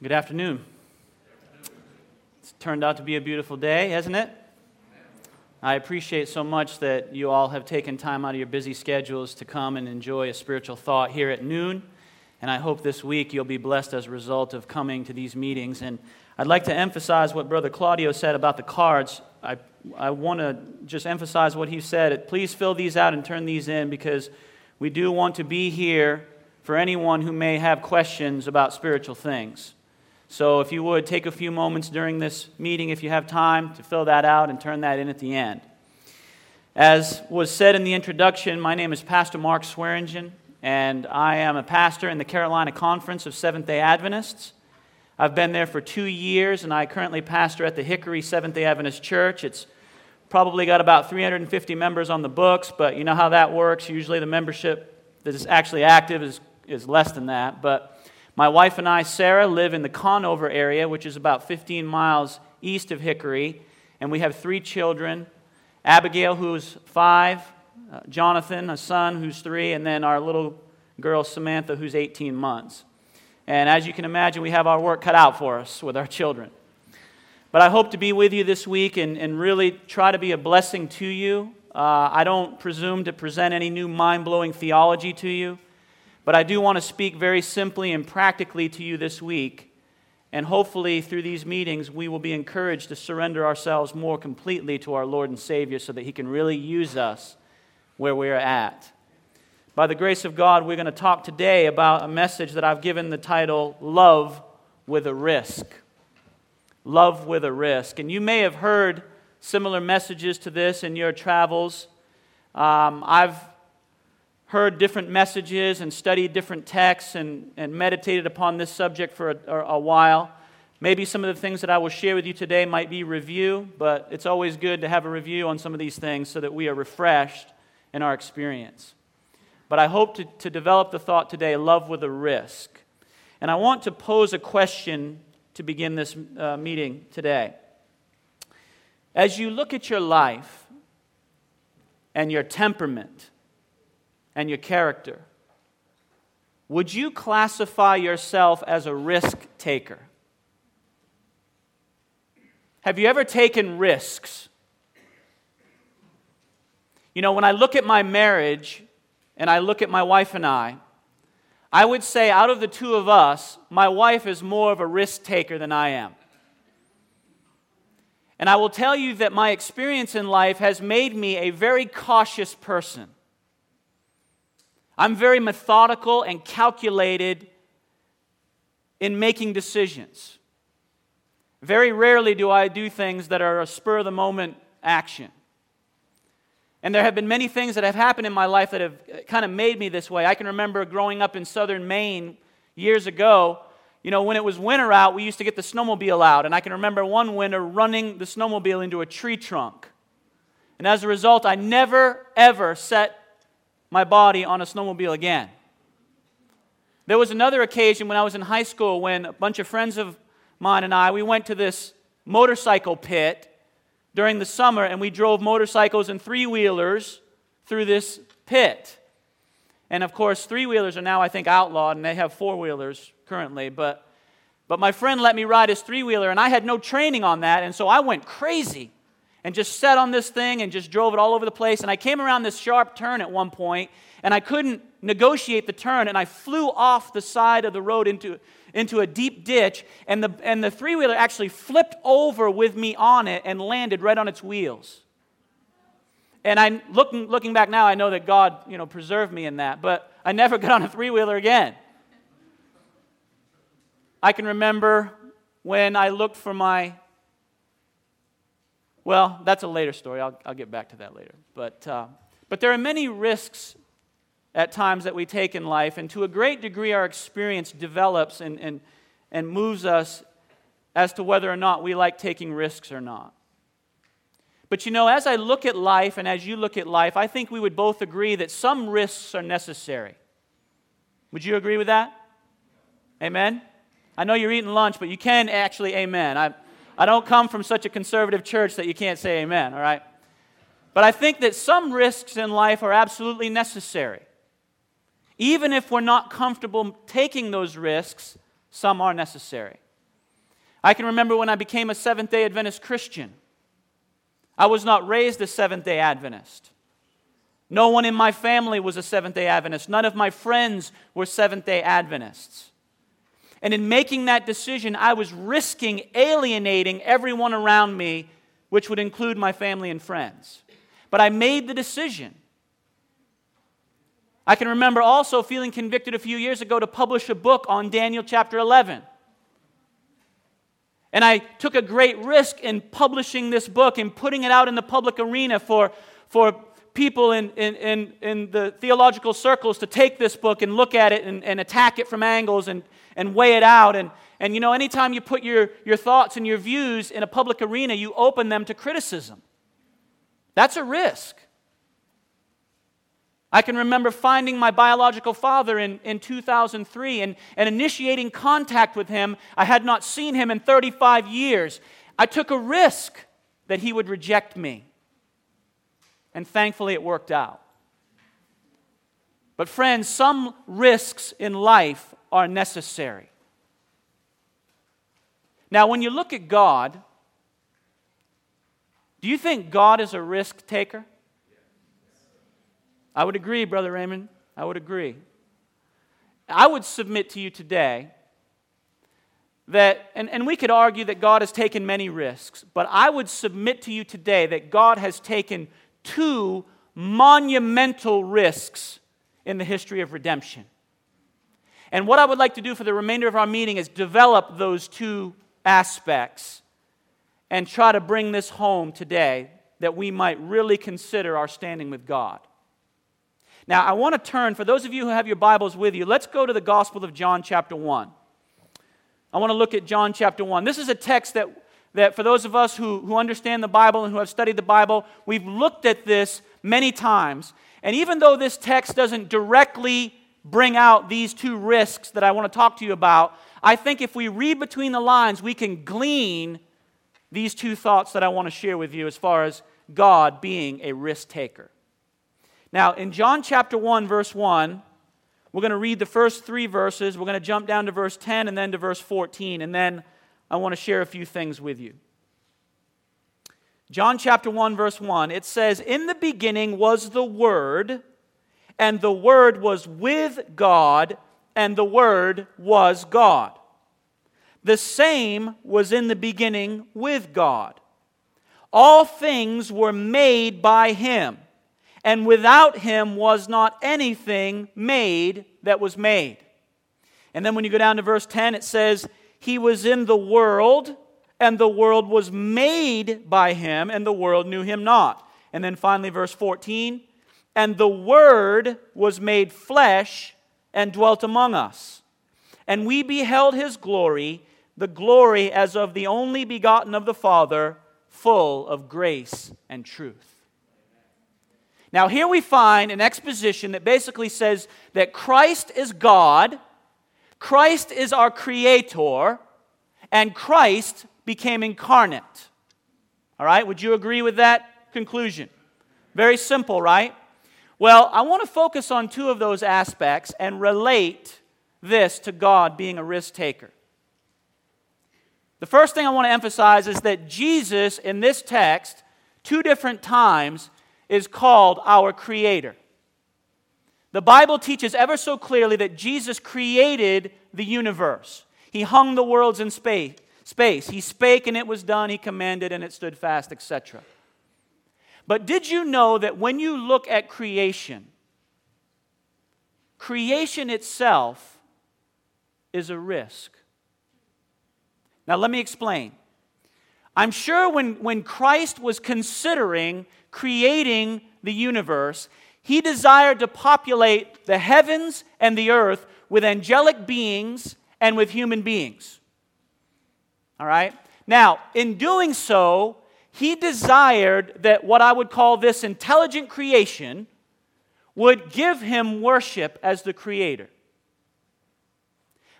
Good afternoon. It's turned out to be a beautiful day, hasn't it? I appreciate so much that you all have taken time out of your busy schedules to come and enjoy a spiritual thought here at noon. And I hope this week you'll be blessed as a result of coming to these meetings. And I'd like to emphasize what Brother Claudio said about the cards. I, I want to just emphasize what he said. Please fill these out and turn these in because we do want to be here for anyone who may have questions about spiritual things. So, if you would, take a few moments during this meeting, if you have time, to fill that out and turn that in at the end. As was said in the introduction, my name is Pastor Marc Swearingen, and I am a pastor in the Carolina Conference of Seventh day Adventists. I've been there for two years, and I currently pastor at the Hickory Seventh day Adventist Church. It's probably got about 350 members on the books, but you know how that works. Usually, the membership that is actually active is, is less than that. But my wife and I, Sarah, live in the Conover area, which is about 15 miles east of Hickory, and we have three children Abigail, who's five, uh, Jonathan, a son, who's three, and then our little girl, Samantha, who's 18 months. And as you can imagine, we have our work cut out for us with our children. But I hope to be with you this week and, and really try to be a blessing to you. Uh, I don't presume to present any new mind blowing theology to you. But I do want to speak very simply and practically to you this week. And hopefully, through these meetings, we will be encouraged to surrender ourselves more completely to our Lord and Savior so that He can really use us where we are at. By the grace of God, we're going to talk today about a message that I've given the title Love with a Risk. Love with a Risk. And you may have heard similar messages to this in your travels. Um, I've heard different messages and studied different texts and, and meditated upon this subject for a, a, while. Maybe some of the things that I will share with you today might be review, but it's always good to have a review on some of these things so that we are refreshed in our experience. But I hope to, to develop the thought today love with a risk. And I want to pose a question to begin this uh, meeting today. As you look at your life and your temperament, and your character. Would you classify yourself as a risk taker? Have you ever taken risks? You know, when I look at my marriage and I look at my wife and I, I would say out of the two of us, my wife is more of a risk taker than I am. And I will tell you that my experience in life has made me a very cautious person. I'm very methodical and calculated in making decisions. Very rarely do I do things that are a spur of the moment action. And there have been many things that have happened in my life that have kind of made me this way. I can remember growing up in southern Maine years ago. You know, when it was winter out, we used to get the snowmobile out. And I can remember one winter running the snowmobile into a tree trunk. And as a result, I never, ever set my body on a snowmobile again. There was another occasion when I was in high school when a bunch of friends of mine and I, we went to this motorcycle pit during the summer and we drove motorcycles and three wheelers through this pit. And of course, three wheelers are now, I think, outlawed and they have four wheelers currently. But, but my friend let me ride his three wheeler and I had no training on that. And so I went crazy and just sat on this thing and just drove it all over the place. And I came around this sharp turn at one point, and I couldn't negotiate the turn, and I flew off the side of the road into, into a deep ditch, and the, and the three wheeler actually flipped over with me on it and landed right on its wheels. And I looking, looking back now, I know that God, you know, preserved me in that, but I never got on a three wheeler again. I can remember when I looked for my well, that's a later story. I'll, I'll get back to that later. But, uh, but there are many risks at times that we take in life, and to a great degree, our experience develops and, and, and moves us as to whether or not we like taking risks or not. But you know, as I look at life and as you look at life, I think we would both agree that some risks are necessary. Would you agree with that? Amen? I know you're eating lunch, but you can actually amen. I, I don't come from such a conservative church that you can't say amen, all right? But I think that some risks in life are absolutely necessary. Even if we're not comfortable taking those risks, some are necessary. I can remember when I became a Seventh day Adventist Christian. I was not raised a Seventh day Adventist. No one in my family was a Seventh day Adventist. None of my friends were Seventh day Adventists. And in making that decision, I was risking alienating everyone around me, which would include my family and friends. But I made the decision. I can remember also feeling convicted a few years ago to publish a book on Daniel chapter 11. And I took a great risk in publishing this book and putting it out in the public arena for, for people in, in, in, in the theological circles to take this book and look at it and, and attack it from angles and, and weigh it out. And, and you know, anytime you put your, your thoughts and your views in a public arena, you open them to criticism. That's a risk. I can remember finding my biological father in, in 2003 and, and initiating contact with him. I had not seen him in 35 years. I took a risk that he would reject me. And thankfully, it worked out. But, friends, some risks in life are necessary. Now, when you look at God, do you think God is a risk taker? I would agree, Brother Raymond. I would agree. I would submit to you today that, and, and we could argue that God has taken many risks, but I would submit to you today that God has taken two monumental risks in the history of redemption. And what I would like to do for the remainder of our meeting is develop those two aspects and try to bring this home today that we might really consider our standing with God. Now, I want to turn, for those of you who have your Bibles with you, let's go to the Gospel of John, chapter 1. I want to look at John, chapter 1. This is a text that, that for those of us who, who understand the Bible and who have studied the Bible, we've looked at this many times. And even though this text doesn't directly bring out these two risks that I want to talk to you about, I think if we read between the lines, we can glean these two thoughts that I want to share with you as far as God being a risk taker. Now, in John chapter 1, verse 1, we're going to read the first three verses. We're going to jump down to verse 10 and then to verse 14, and then I want to share a few things with you. John chapter 1, verse 1, it says, In the beginning was the Word, and the Word was with God, and the Word was God. The same was in the beginning with God. All things were made by Him and without him was not anything made that was made. And then when you go down to verse 10, it says, He was in the world, and the world was made by him, and the world knew him not. And then finally, verse 14, And the Word was made flesh and dwelt among us. And we beheld his glory, the glory as of the only begotten of the Father, full of grace and truth. Now, here we find an exposition that basically says that Christ is God, Christ is our creator, and Christ became incarnate. All right, would you agree with that conclusion? Very simple, right? Well, I want to focus on two of those aspects and relate this to God being a risk taker. The first thing I want to emphasize is that Jesus, in this text, two different times, is called our Creator. The Bible teaches ever so clearly that Jesus created the universe. He hung the worlds in space. He spake and it was done. He commanded and it stood fast, etc. But did you know that when you look at creation, creation itself is a risk? Now, let me explain. I'm sure when, when Christ was considering creating the universe, he desired to populate the heavens and the earth with angelic beings and with human beings. All right? Now, in doing so, he desired that what I would call this intelligent creation would give him worship as the creator.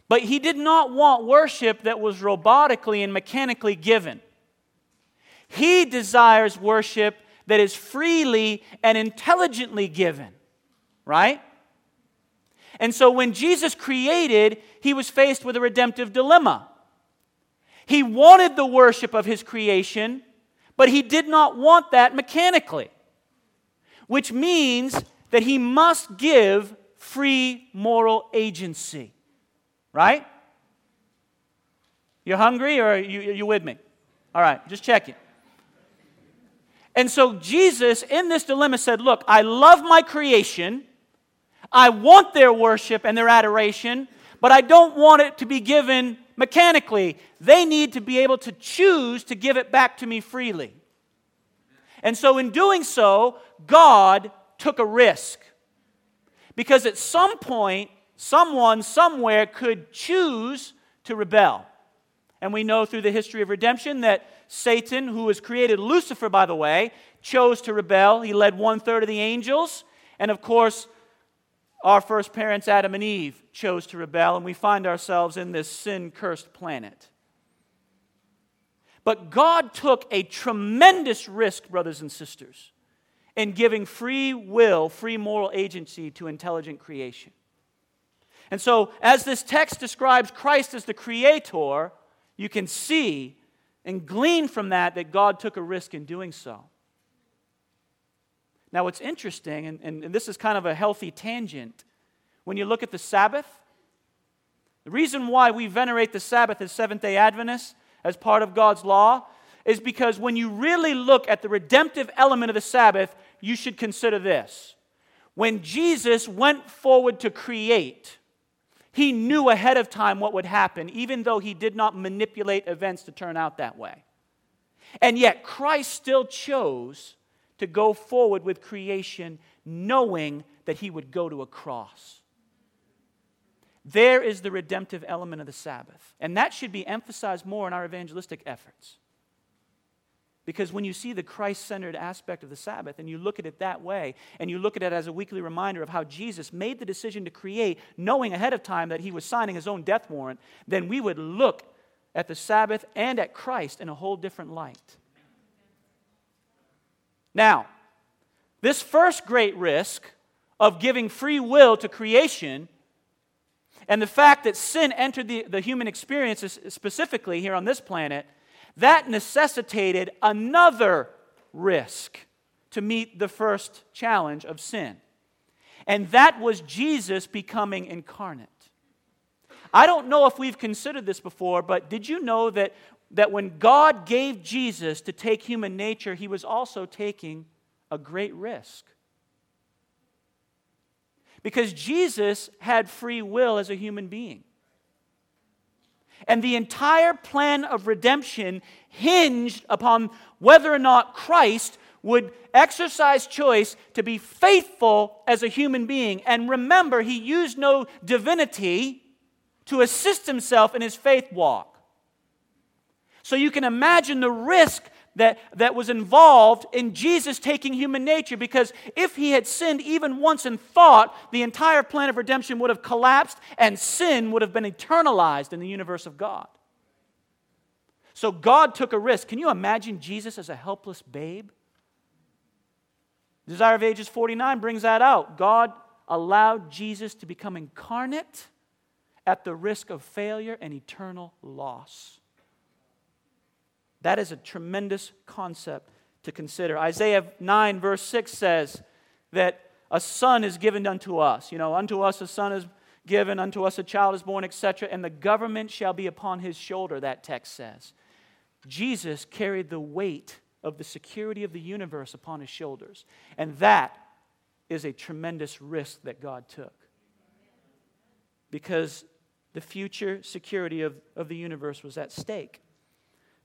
But he did not want worship that was robotically and mechanically given. He desires worship that is freely and intelligently given, right? And so when Jesus created, he was faced with a redemptive dilemma. He wanted the worship of his creation, but he did not want that mechanically, which means that he must give free moral agency. Right? You're hungry or you, you with me? All right, just checking. And so Jesus, in this dilemma, said, Look, I love my creation. I want their worship and their adoration, but I don't want it to be given mechanically. They need to be able to choose to give it back to me freely. And so, in doing so, God took a risk. Because at some point, someone somewhere could choose to rebel. And we know through the history of redemption that Satan, who was created Lucifer, by the way, chose to rebel. He led one third of the angels. And of course, our first parents, Adam and Eve, chose to rebel, and we find ourselves in this sin cursed planet. But God took a tremendous risk, brothers and sisters, in giving free will, free moral agency to intelligent creation. And so, as this text describes Christ as the creator, you can see and glean from that that God took a risk in doing so. Now, what's interesting, and, and, and, this is kind of a healthy tangent, when you look at the Sabbath, the reason why we venerate the Sabbath as Seventh day Adventists, as part of God's law, is because when you really look at the redemptive element of the Sabbath, you should consider this. When Jesus went forward to create, he knew ahead of time what would happen, even though he did not manipulate events to turn out that way. And yet, Christ still chose to go forward with creation, knowing that he would go to a cross. There is the redemptive element of the Sabbath. And that should be emphasized more in our evangelistic efforts. Because when you see the Christ centered aspect of the Sabbath and you look at it that way, and you look at it as a weekly reminder of how Jesus made the decision to create, knowing ahead of time that he was signing his own death warrant, then we would look at the Sabbath and at Christ in a whole different light. Now, this first great risk of giving free will to creation and the fact that sin entered the, the human experience specifically here on this planet that necessitated another risk to meet the first challenge of sin. And that was Jesus becoming incarnate. I don't know if we've considered this before, but did you know that, that when God gave Jesus to take human nature, he was also taking a great risk? Because Jesus had free will as a human being. And the entire plan of redemption hinged upon whether or not Christ would exercise choice to be faithful as a human being. And remember, he used no divinity to assist himself in his faith walk. So you can imagine the risk that, that was involved in Jesus taking human nature because if he had sinned even once in thought, the entire plan of redemption would have collapsed and sin would have been eternalized in the universe of God. So God took a risk. Can you imagine Jesus as a helpless babe? Desire of Ages 49 brings that out. God allowed Jesus to become incarnate at the risk of failure and eternal loss. That is a tremendous concept to consider. Isaiah 9, verse 6 says that a son is given unto us. You know, unto us a son is given, unto us a child is born, etc., and the government shall be upon his shoulder, that text says. Jesus carried the weight of the security of the universe upon his shoulders. And that is a tremendous risk that God took. Because the future security of, of the universe was at stake.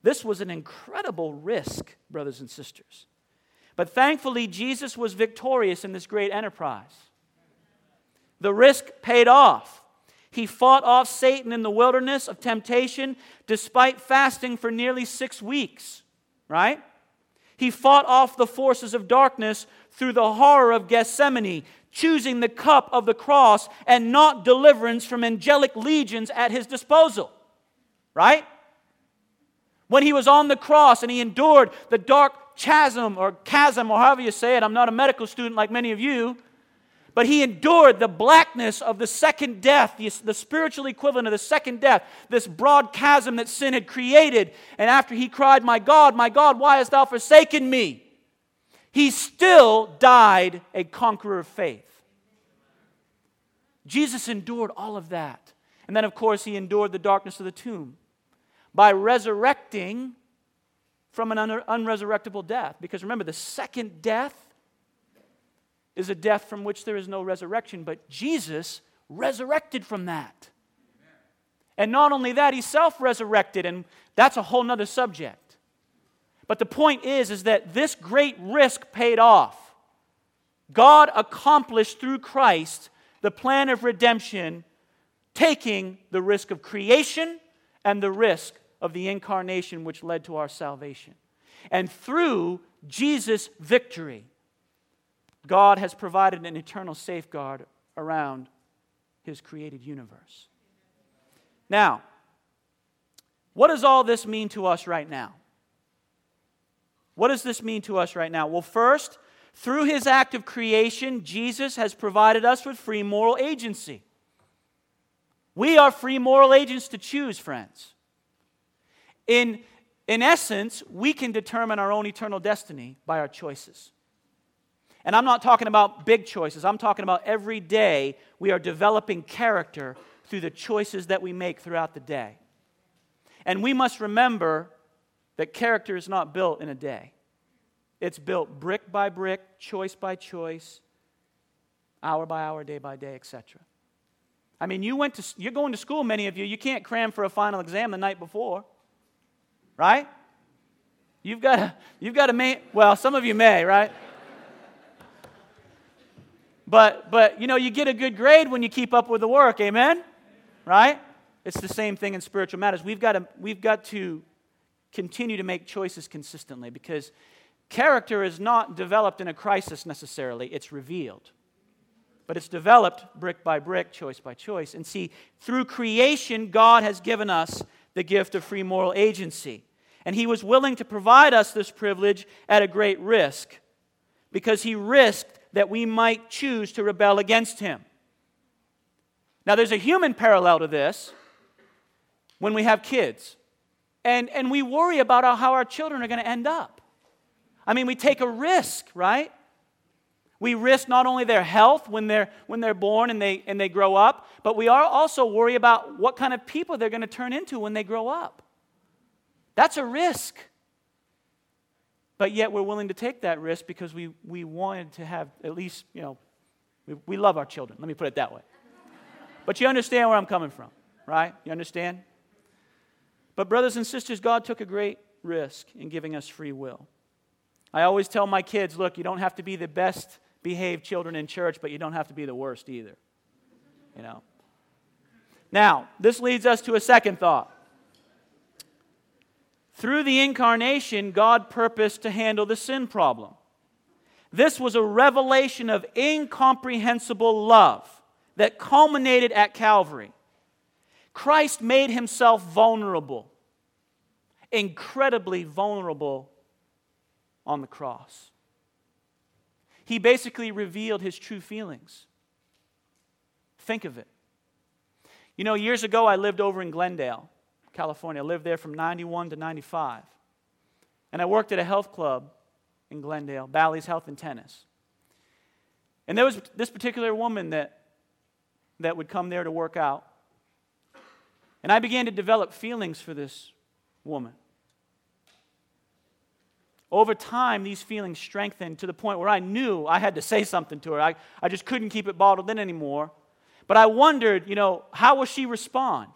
This was an incredible risk, brothers and sisters. But thankfully, Jesus was victorious in this great enterprise. The risk paid off. He fought off Satan in the wilderness of temptation despite fasting for nearly six weeks, right? He fought off the forces of darkness through the horror of Gethsemane, choosing the cup of the cross and not deliverance from angelic legions at his disposal, right? When he was on the cross and he endured the dark chasm or chasm or however you say it, I'm not a medical student like many of you, But he endured the blackness of the second death, the, the, spiritual equivalent of the second death, this broad chasm that sin had created. And after he cried, My God, my God, why hast thou forsaken me? He still died a conqueror of faith. Jesus endured all of that. And then, of course, he endured the darkness of the tomb by resurrecting from an un- unresurrectable death. Because remember, the second death is a death from which there is no resurrection, but Jesus resurrected from that. And not only that, he self resurrected, and that's a whole nother subject. But the point is, is that this great risk paid off. God accomplished through Christ the plan of redemption, taking the risk of creation and the risk of the incarnation, which led to our salvation. And through Jesus' victory, God has provided an eternal safeguard around his created universe. Now, what does all this mean to us right now? What does this mean to us right now? Well, first, through his act of creation, Jesus has provided us with free moral agency. We are free moral agents to choose, friends. In, in essence, we can determine our own eternal destiny by our choices. And I'm not talking about big choices, I'm talking about every day we are developing character through the choices that we make throughout the day. And we must remember that character is not built in a day. It's built brick by brick, choice by choice, hour by hour, day by day, etc. I mean, you went to, you're going to school, many of you. You can't cram for a final exam the night before, right? You've got to, you've got to make, well, some of you may, right? But, but, you know, you get a good grade when you keep up with the work, amen? Right? It's the same thing in spiritual matters. We've got to, we've got to continue to make choices consistently because character is not developed in a crisis necessarily, it's revealed. But it's developed brick by brick, choice by choice. And see, through creation, God has given us the gift of free moral agency. And He was willing to provide us this privilege at a great risk because He risked that we might choose to rebel against him. Now, there's a human parallel to this when we have kids. And, and we worry about how our children are going to end up. I mean, we take a risk, right? We risk not only their health when they're, when they're born and they, and they grow up, but we are also worry about what kind of people they're going to turn into when they grow up. That's a risk. But yet we're willing to take that risk because we, we wanted to have at least, you know, we, we love our children. Let me put it that way. But you understand where I'm coming from, right? You understand? But, brothers and sisters, God took a great risk in giving us free will. I always tell my kids look, you don't have to be the best behaved children in church, but you don't have to be the worst either. You know? Now, this leads us to a second thought. Through the incarnation, God purposed to handle the sin problem. This was a revelation of incomprehensible love that culminated at Calvary. Christ made himself vulnerable, incredibly vulnerable on the cross. He basically revealed his true feelings. Think of it. You know, years ago I lived over in Glendale. California. I lived there from 91 to 95. And I worked at a health club in Glendale, Bally's Health and Tennis. And there was this particular woman that, that would come there to work out. And I began to develop feelings for this woman. Over time, these feelings strengthened to the point where I knew I had to say something to her. I, I just couldn't keep it bottled in anymore. But I wondered, you know, how will she respond?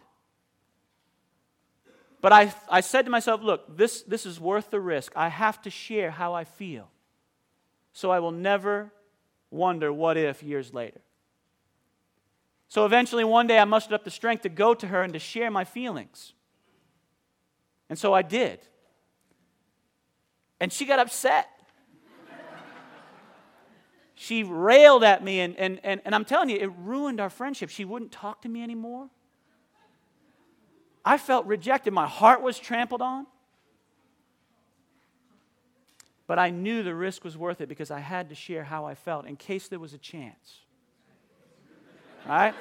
But I, I said to myself, look, this, this is worth the risk. I have to share how I feel. So I will never wonder what if years later. So eventually, one day, I mustered up the strength to go to her and to share my feelings. And so I did. And she got upset. she railed at me, and, and, and, and I'm telling you, it ruined our friendship. She wouldn't talk to me anymore. I felt rejected. My heart was trampled on. But I knew the risk was worth it because I had to share how I felt in case there was a chance. right?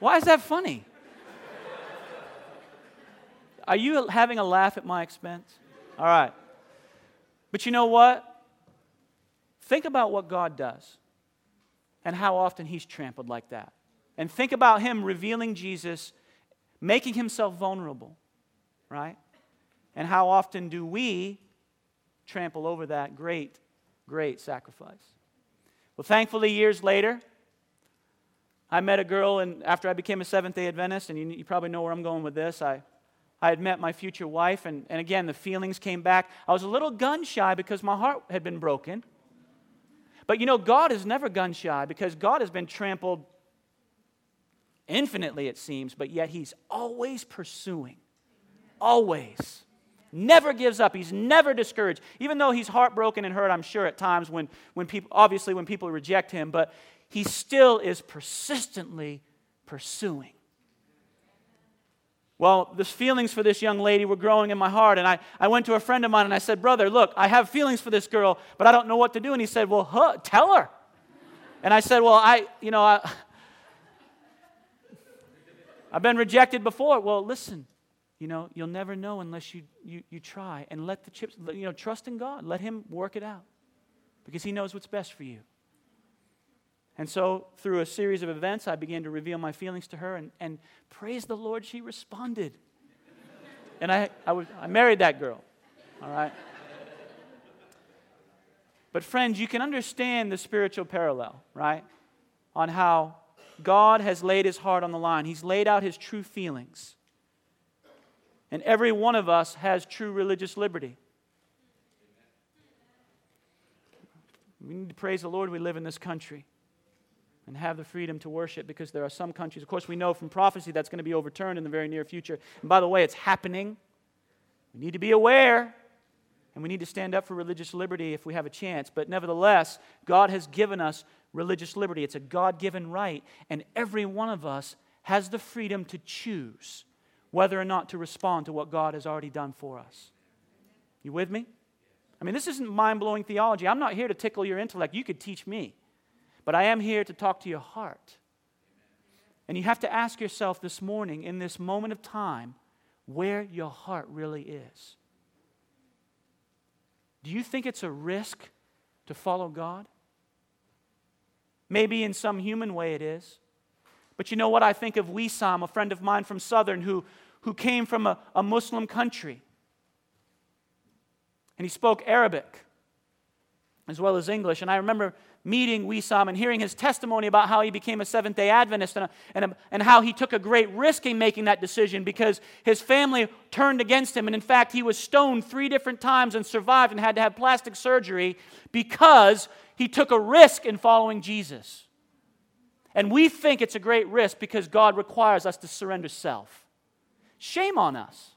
Why is that funny? Are you having a laugh at my expense? All right. But you know what? Think about what God does and how often He's trampled like that. And think about Him revealing Jesus, making Himself vulnerable, right? And how often do we trample over that great, great sacrifice? Well, thankfully, years later, I met a girl, and after I became a Seventh day Adventist, and you, you probably know where I'm going with this, I, I had met my future wife, and, and again, the feelings came back. I was a little gun shy because my heart had been broken. But you know, God is never gun shy because God has been trampled infinitely, it seems, but yet He's always pursuing. Always. Never gives up. He's never discouraged. Even though he's heartbroken and hurt, I'm sure, at times when, when people, obviously, when people reject him, but he still is persistently pursuing. Well, the feelings for this young lady were growing in my heart, and I, I went to a friend of mine and I said, Brother, look, I have feelings for this girl, but I don't know what to do. And he said, Well, huh, tell her. And I said, Well, I, you know, I, I've been rejected before. Well, listen, you know, you'll never know unless you, you, you try and let the chips, you know, trust in God. Let Him work it out because He knows what's best for you. And so, through a series of events, I began to reveal my feelings to her, and, and praise the Lord, she responded. and I, I, was, I married that girl, all right? But, friends, you can understand the spiritual parallel, right? On how God has laid his heart on the line, He's laid out his true feelings. And every one of us has true religious liberty. We need to praise the Lord we live in this country and have the freedom to worship because there are some countries, of course, we know from prophecy that's going to be overturned in the very near future. And by the way, it's happening. We need to be aware and we need to stand up for religious liberty if we have a chance. But nevertheless, God has given us religious liberty. It's a God given right, and every one of us has the freedom to choose whether or not to respond to what God has already done for us. You with me? I mean, this isn't mind blowing theology. I'm not here to tickle your intellect. You could teach me. But I am here to talk to your heart. And you have to ask yourself this morning, in this moment of time, where your heart really is. Do you think it's a risk to follow God? Maybe in some human way it is. But you know what? I think of Wissam, a friend of mine from Southern, who, who came from a, a Muslim country. And he spoke Arabic as well as English. And I remember meeting Wissam and hearing his testimony about how he became a Seventh day Adventist and, and, and how he took a great risk in making that decision because his family turned against him. And in fact, he was stoned three different times and survived and had to have plastic surgery because he took a risk in following Jesus. And we think it's a great risk because God requires us to surrender self. Shame on us.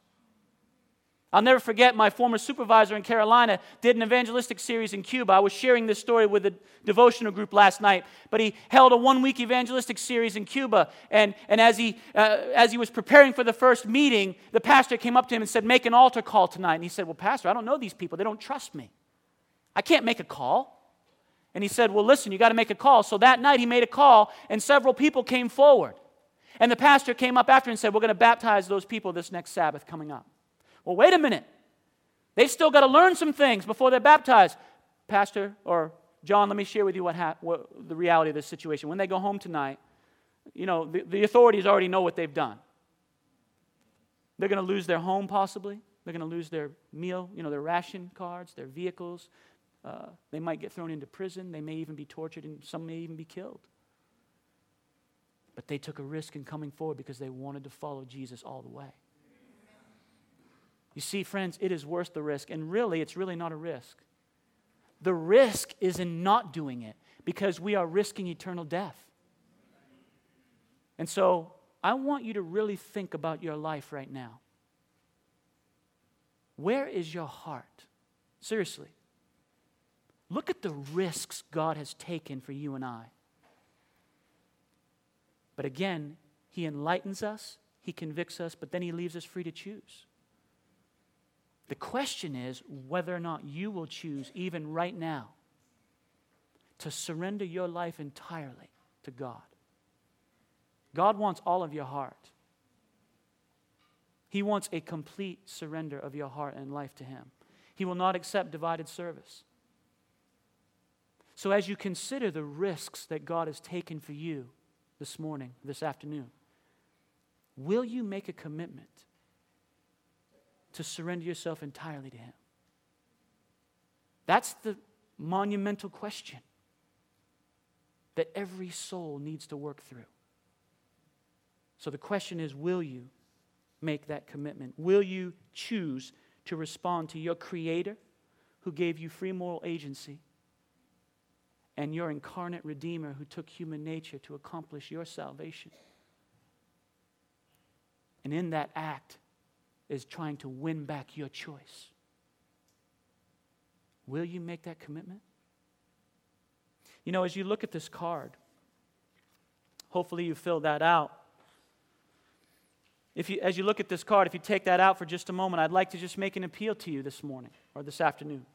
I'll never forget my former supervisor in Carolina did an evangelistic series in Cuba. I was sharing this story with a devotional group last night, but he held a one week evangelistic series in Cuba. And, and as, he, uh, as he was preparing for the first meeting, the pastor came up to him and said, Make an altar call tonight. And he said, Well, Pastor, I don't know these people. They don't trust me. I can't make a call. And he said, Well, listen, you got to make a call. So that night he made a call, and several people came forward. And the pastor came up after and said, We're going to baptize those people this next Sabbath coming up. Well, wait a minute. They've still got to learn some things before they're baptized. Pastor or John, let me share with you what, ha- what the reality of this situation. When they go home tonight, you know, the, the authorities already know what they've done. They're going to lose their home, possibly. They're going to lose their meal, you know, their ration cards, their vehicles. Uh, they might get thrown into prison. They may even be tortured, and some may even be killed. But they took a risk in coming forward because they wanted to follow Jesus all the way. You see, friends, it is worth the risk. And really, it's really not a risk. The risk is in not doing it because we are risking eternal death. And so, I want you to really think about your life right now. Where is your heart? Seriously. Look at the risks God has taken for you and I. But again, He enlightens us, He convicts us, but then He leaves us free to choose. The question is whether or not you will choose, even right now, to surrender your life entirely to God. God wants all of your heart. He wants a complete surrender of your heart and life to Him. He will not accept divided service. So, as you consider the risks that God has taken for you this morning, this afternoon, will you make a commitment to surrender yourself entirely to Him? That's the monumental question that every soul needs to work through. So the question is will you make that commitment? Will you choose to respond to your Creator who gave you free moral agency and your incarnate Redeemer who took human nature to accomplish your salvation? And in that act is trying to win back your choice. Will you make that commitment? You know, as you look at this card, hopefully you fill that out. If you, as you look at this card, if you take that out for just a moment, I'd like to just make an appeal to you this morning or this afternoon.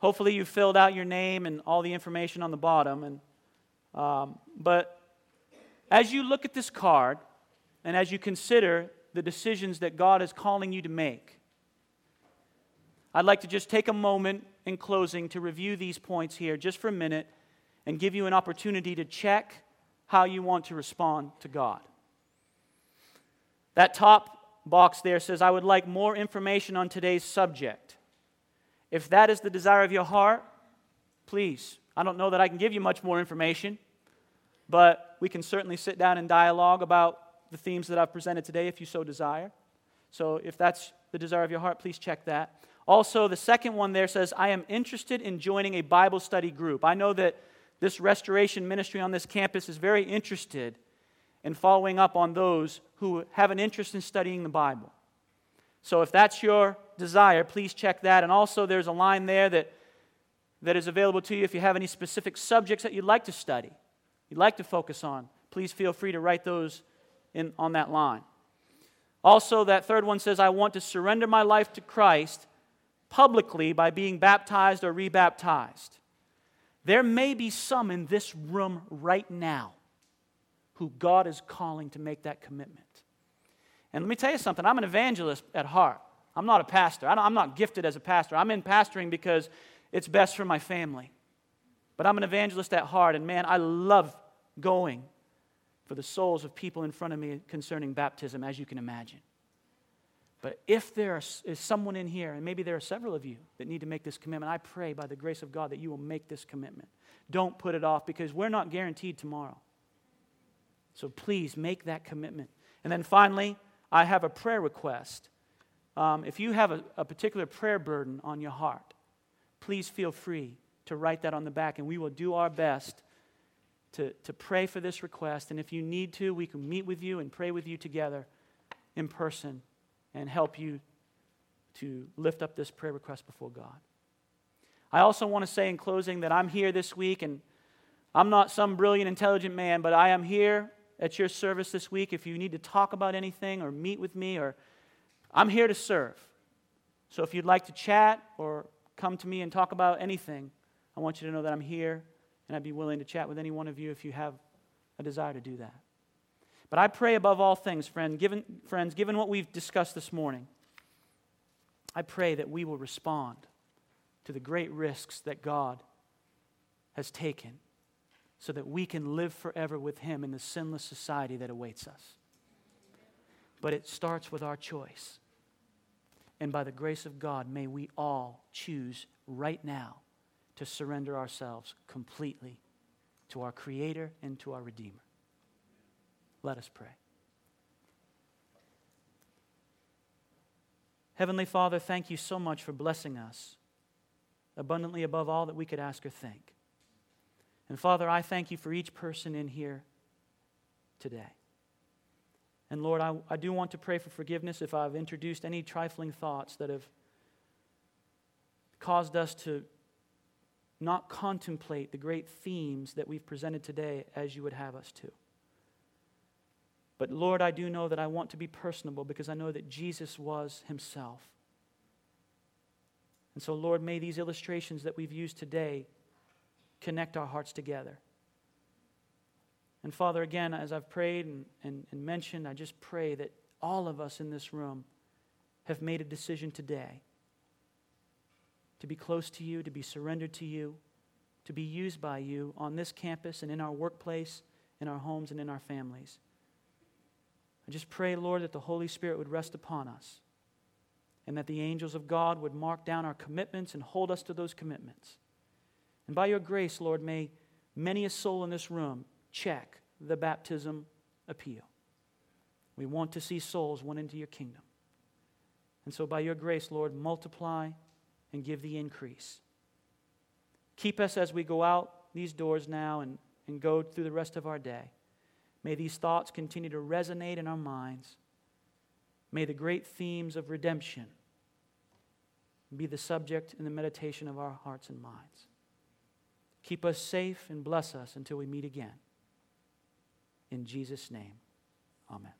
Hopefully, you filled out your name and all the information on the bottom. And, um, but as you look at this card and as you consider the decisions that God is calling you to make, I'd like to just take a moment in closing to review these points here just for a minute and give you an opportunity to check how you want to respond to God. That top box there says, I would like more information on today's subject. If that is the desire of your heart, please. I don't know that I can give you much more information, but we can certainly sit down and dialogue about the themes that I've presented today if you so desire. So if that's the desire of your heart, please check that. Also, the second one there says, I am interested in joining a Bible study group. I know that this restoration ministry on this campus is very interested in following up on those who have an interest in studying the Bible. So if that's your desire, please check that. And also, there's a line there that, that is available to you if you have any specific subjects that you'd like to study, you'd like to focus on. Please feel free to write those in, on that line. Also, that third one says, I want to surrender my life to Christ publicly by being baptized or rebaptized. There may be some in this room right now who God is calling to make that commitment. And let me tell you something I'm an evangelist at heart. I'm not a pastor. I'm not gifted as a pastor. I'm in pastoring because it's best for my family. But I'm an evangelist at heart, and man, I love going for the souls of people in front of me concerning baptism, as you can imagine. But if there is someone in here, and maybe there are several of you that need to make this commitment, I pray by the grace of God that you will make this commitment. Don't put it off because we're not guaranteed tomorrow. So please make that commitment. And then finally, I have a prayer request. Um, if you have a, a particular prayer burden on your heart, please feel free to write that on the back, and we will do our best to, to pray for this request. And if you need to, we can meet with you and pray with you together in person and help you to lift up this prayer request before God. I also want to say in closing that I'm here this week, and I'm not some brilliant, intelligent man, but I am here at your service this week. If you need to talk about anything or meet with me, or I'm here to serve. So if you'd like to chat or come to me and talk about anything, I want you to know that I'm here, and I'd be willing to chat with any one of you if you have a desire to do that. But I pray above all things, friend, given, friends, given what we've discussed this morning, I pray that we will respond to the great risks that God has taken so that we can live forever with Him in the sinless society that awaits us. But it starts with our choice. And by the grace of God, may we all choose right now to surrender ourselves completely to our Creator and to our Redeemer. Let us pray. Heavenly Father, thank you so much for blessing us abundantly above all that we could ask or think. And Father, I thank you for each person in here today. And Lord, I, I do want to pray for forgiveness if I've introduced any trifling thoughts that have caused us to not contemplate the great themes that we've presented today as you would have us to. But Lord, I do know that I want to be personable because I know that Jesus was himself. And so, Lord, may these illustrations that we've used today connect our hearts together. And Father, again, as I've prayed and, and, and, mentioned, I just pray that all of us in this room have made a decision today to be close to you, to be surrendered to you, to be used by you on this campus and in our workplace, in our homes, and in our families. I just pray, Lord, that the Holy Spirit would rest upon us and that the angels of God would mark down our commitments and hold us to those commitments. And by your grace, Lord, may many a soul in this room check the baptism appeal. We want to see souls won into your kingdom. And so, by your grace, Lord, multiply and give the increase. Keep us as we go out these doors now and, and go through the rest of our day. May these thoughts continue to resonate in our minds. May the great themes of redemption be the subject and the meditation of our hearts and minds. Keep us safe and bless us until we meet again. In Jesus' name, amen.